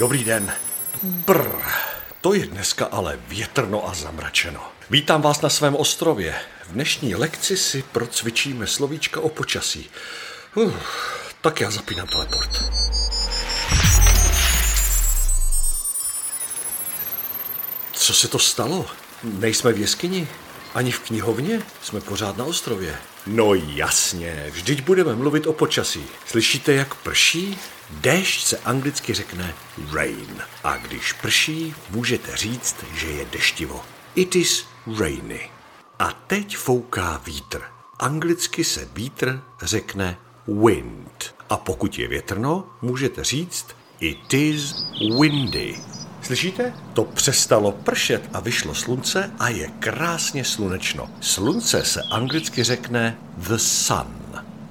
Dobrý den. Brr, to je dneska ale větrno a zamračeno. Vítám vás na svém ostrově. V dnešní lekci si procvičíme slovíčka o počasí. Uh, tak já zapínám teleport. Co se to stalo? Nejsme v jeskyni? Ani v knihovně? Jsme pořád na ostrově. No jasně, vždyť budeme mluvit o počasí. Slyšíte, jak prší? Déšť se anglicky řekne rain. A když prší, můžete říct, že je deštivo. It is rainy. A teď fouká vítr. Anglicky se vítr řekne wind. A pokud je větrno, můžete říct it is windy. Slyšíte? To přestalo pršet a vyšlo slunce a je krásně slunečno. Slunce se anglicky řekne the sun.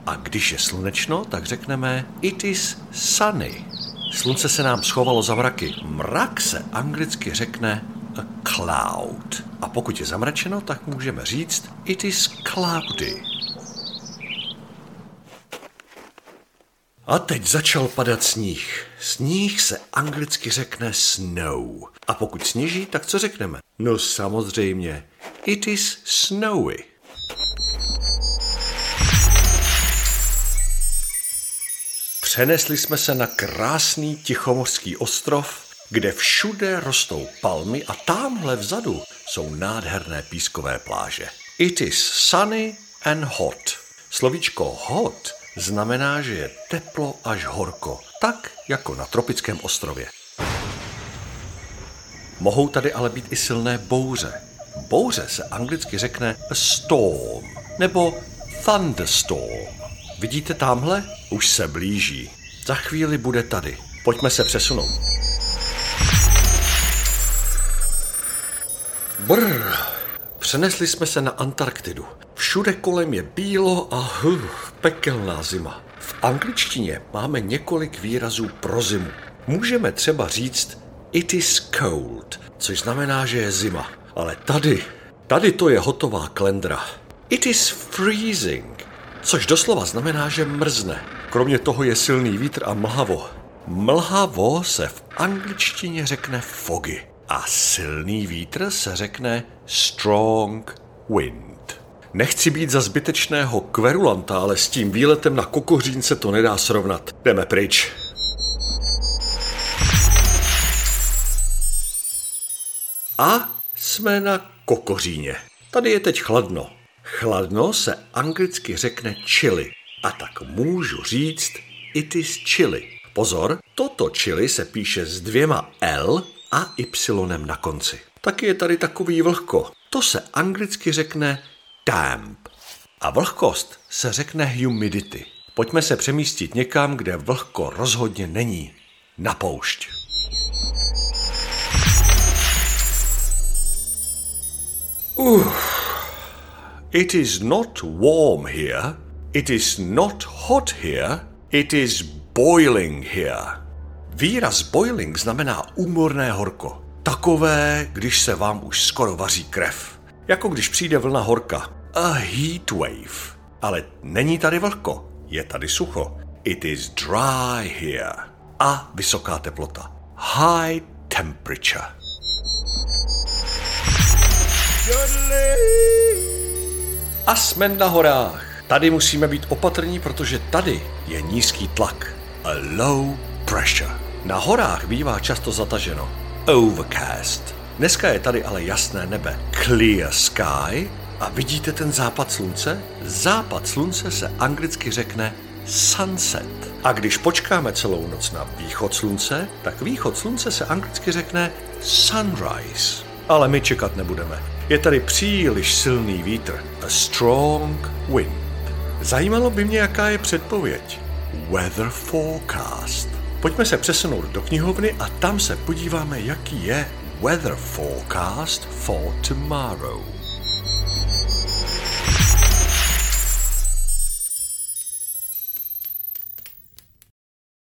A když je slunečno, tak řekneme it is sunny. Slunce se nám schovalo za mraky. Mrak se anglicky řekne a cloud. A pokud je zamračeno, tak můžeme říct it is cloudy. A teď začal padat sníh. Sníh se anglicky řekne snow. A pokud sněží, tak co řekneme? No samozřejmě, it is snowy. Přenesli jsme se na krásný tichomořský ostrov, kde všude rostou palmy a tamhle vzadu jsou nádherné pískové pláže. It is sunny and hot. Slovíčko hot znamená, že je teplo až horko, tak jako na tropickém ostrově. Mohou tady ale být i silné bouře. Bouře se anglicky řekne storm nebo thunderstorm. Vidíte tamhle? Už se blíží. Za chvíli bude tady. Pojďme se přesunout. Brr, přenesli jsme se na Antarktidu. Všude kolem je bílo a huh, pekelná zima. V angličtině máme několik výrazů pro zimu. Můžeme třeba říct it is cold, což znamená, že je zima. Ale tady, tady to je hotová klendra. It is freezing, což doslova znamená, že mrzne. Kromě toho je silný vítr a mlhavo. Mlhavo se v angličtině řekne foggy a silný vítr se řekne strong wind. Nechci být za zbytečného kverulanta, ale s tím výletem na kokořín se to nedá srovnat. Jdeme pryč. A jsme na kokoříně. Tady je teď chladno. Chladno se anglicky řekne chili. A tak můžu říct it is chili. Pozor, toto chili se píše s dvěma L a Y na konci. Taky je tady takový vlhko. To se anglicky řekne damp. A vlhkost se řekne humidity. Pojďme se přemístit někam, kde vlhko rozhodně není. Na poušť. Uh, it is not warm here. It is not hot here. It is boiling here. Výraz boiling znamená úmorné horko. Takové, když se vám už skoro vaří krev. Jako když přijde vlna horka. A heat wave. Ale není tady vlhko, je tady sucho. It is dry here. A vysoká teplota. High temperature. A jsme na horách. Tady musíme být opatrní, protože tady je nízký tlak. A low pressure. Na horách bývá často zataženo. Overcast. Dneska je tady ale jasné nebe. Clear sky. A vidíte ten západ slunce? Západ slunce se anglicky řekne sunset. A když počkáme celou noc na východ slunce, tak východ slunce se anglicky řekne sunrise. Ale my čekat nebudeme. Je tady příliš silný vítr. A strong wind. Zajímalo by mě, jaká je předpověď. Weather forecast. Pojďme se přesunout do knihovny a tam se podíváme, jaký je weather forecast for tomorrow.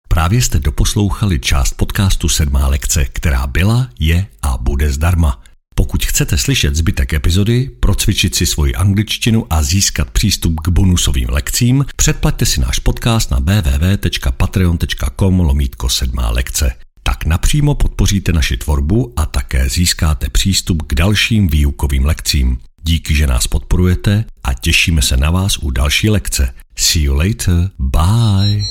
Právě jste doposlouchali část podcastu Sedmá lekce, která byla, je a bude zdarma. Pokud chcete slyšet zbytek epizody, procvičit si svoji angličtinu a získat přístup k bonusovým lekcím, předplaťte si náš podcast na www.patreon.com lomítko sedmá lekce. tak napřímo podpoříte naši tvorbu a také získáte přístup k dalším výukovým lekcím. Díky, že nás podporujete a těšíme se na vás u další lekce. See you later. Bye.